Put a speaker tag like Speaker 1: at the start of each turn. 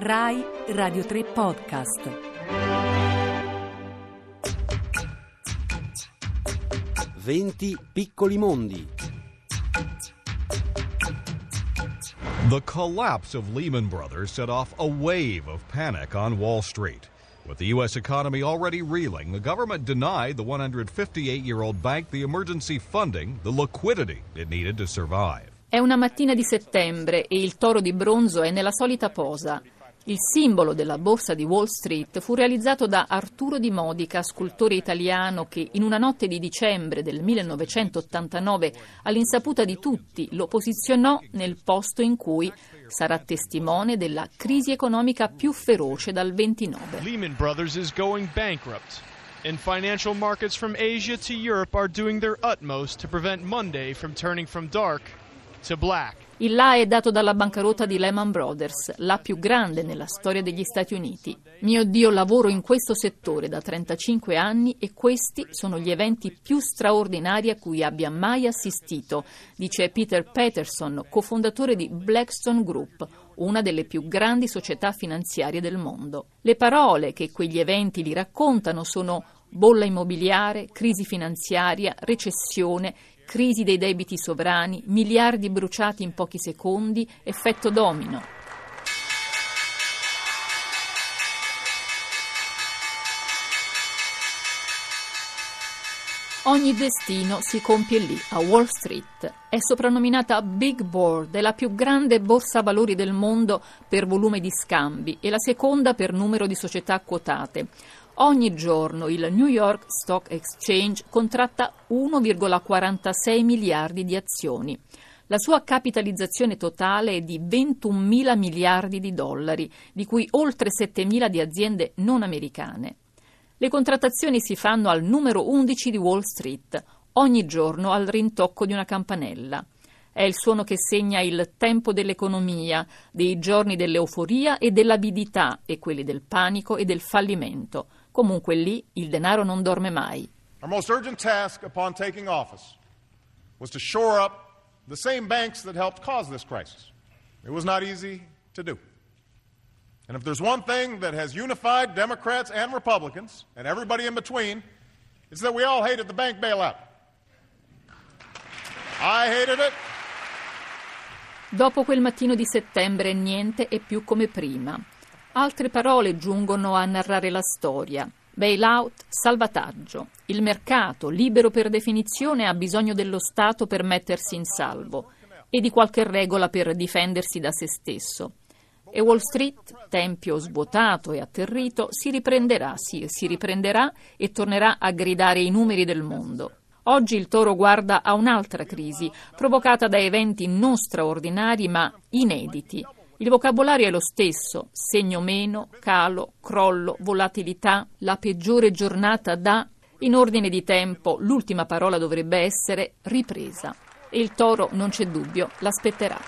Speaker 1: Rai Radio 3 Podcast.
Speaker 2: Venti piccoli mondi.
Speaker 3: The collapse of Lehman Brothers set off a wave of panic on Wall Street. With the U.S. economy already reeling, the government denied the 158 year old bank the emergency funding, the liquidity it needed to survive.
Speaker 4: È una mattina di settembre e il toro di bronzo è nella solita posa. Il simbolo della borsa di Wall Street fu realizzato da Arturo Di Modica, scultore italiano che in una notte di dicembre del 1989, all'insaputa di tutti, lo posizionò nel posto in cui sarà testimone della crisi economica più feroce dal 29.
Speaker 5: Lehman Brothers is going bankrupt. And financial markets from Asia to Europe are doing their utmost to prevent Monday from turning from dark.
Speaker 4: Il là è dato dalla bancarotta di Lehman Brothers, la più grande nella storia degli Stati Uniti. Mio Dio, lavoro in questo settore da 35 anni e questi sono gli eventi più straordinari a cui abbia mai assistito, dice Peter Peterson, cofondatore di Blackstone Group, una delle più grandi società finanziarie del mondo. Le parole che quegli eventi li raccontano sono bolla immobiliare, crisi finanziaria, recessione, crisi dei debiti sovrani, miliardi bruciati in pochi secondi, effetto domino. Ogni destino si compie lì, a Wall Street. È soprannominata Big Board, è la più grande borsa valori del mondo per volume di scambi e la seconda per numero di società quotate. Ogni giorno il New York Stock Exchange contratta 1,46 miliardi di azioni. La sua capitalizzazione totale è di 21 mila miliardi di dollari, di cui oltre 7 mila di aziende non americane. Le contrattazioni si fanno al numero 11 di Wall Street, ogni giorno al rintocco di una campanella. È il suono che segna il tempo dell'economia, dei giorni dell'euforia e dell'avidità e quelli del panico e del fallimento. Comunque lì il denaro non dorme mai.
Speaker 6: Our most urgent task upon taking office was to shore up the same banks that helped cause this crisis. It was not easy to do. And if there's one thing that has unified Democrats and Republicans and everybody in between, it's that we all hated the bank bailout. I hated it.
Speaker 4: Dopo quel mattino di settembre niente è più come prima. Altre parole giungono a narrare la storia. Bailout, salvataggio. Il mercato, libero per definizione, ha bisogno dello Stato per mettersi in salvo e di qualche regola per difendersi da se stesso. E Wall Street, tempio svuotato e atterrito, si riprenderà, sì, si riprenderà e tornerà a gridare i numeri del mondo. Oggi il toro guarda a un'altra crisi, provocata da eventi non straordinari ma inediti il vocabolario è lo stesso, segno meno, calo, crollo, volatilità, la peggiore giornata da... In ordine di tempo, l'ultima parola dovrebbe essere ripresa. E il toro, non c'è dubbio, l'aspetterà.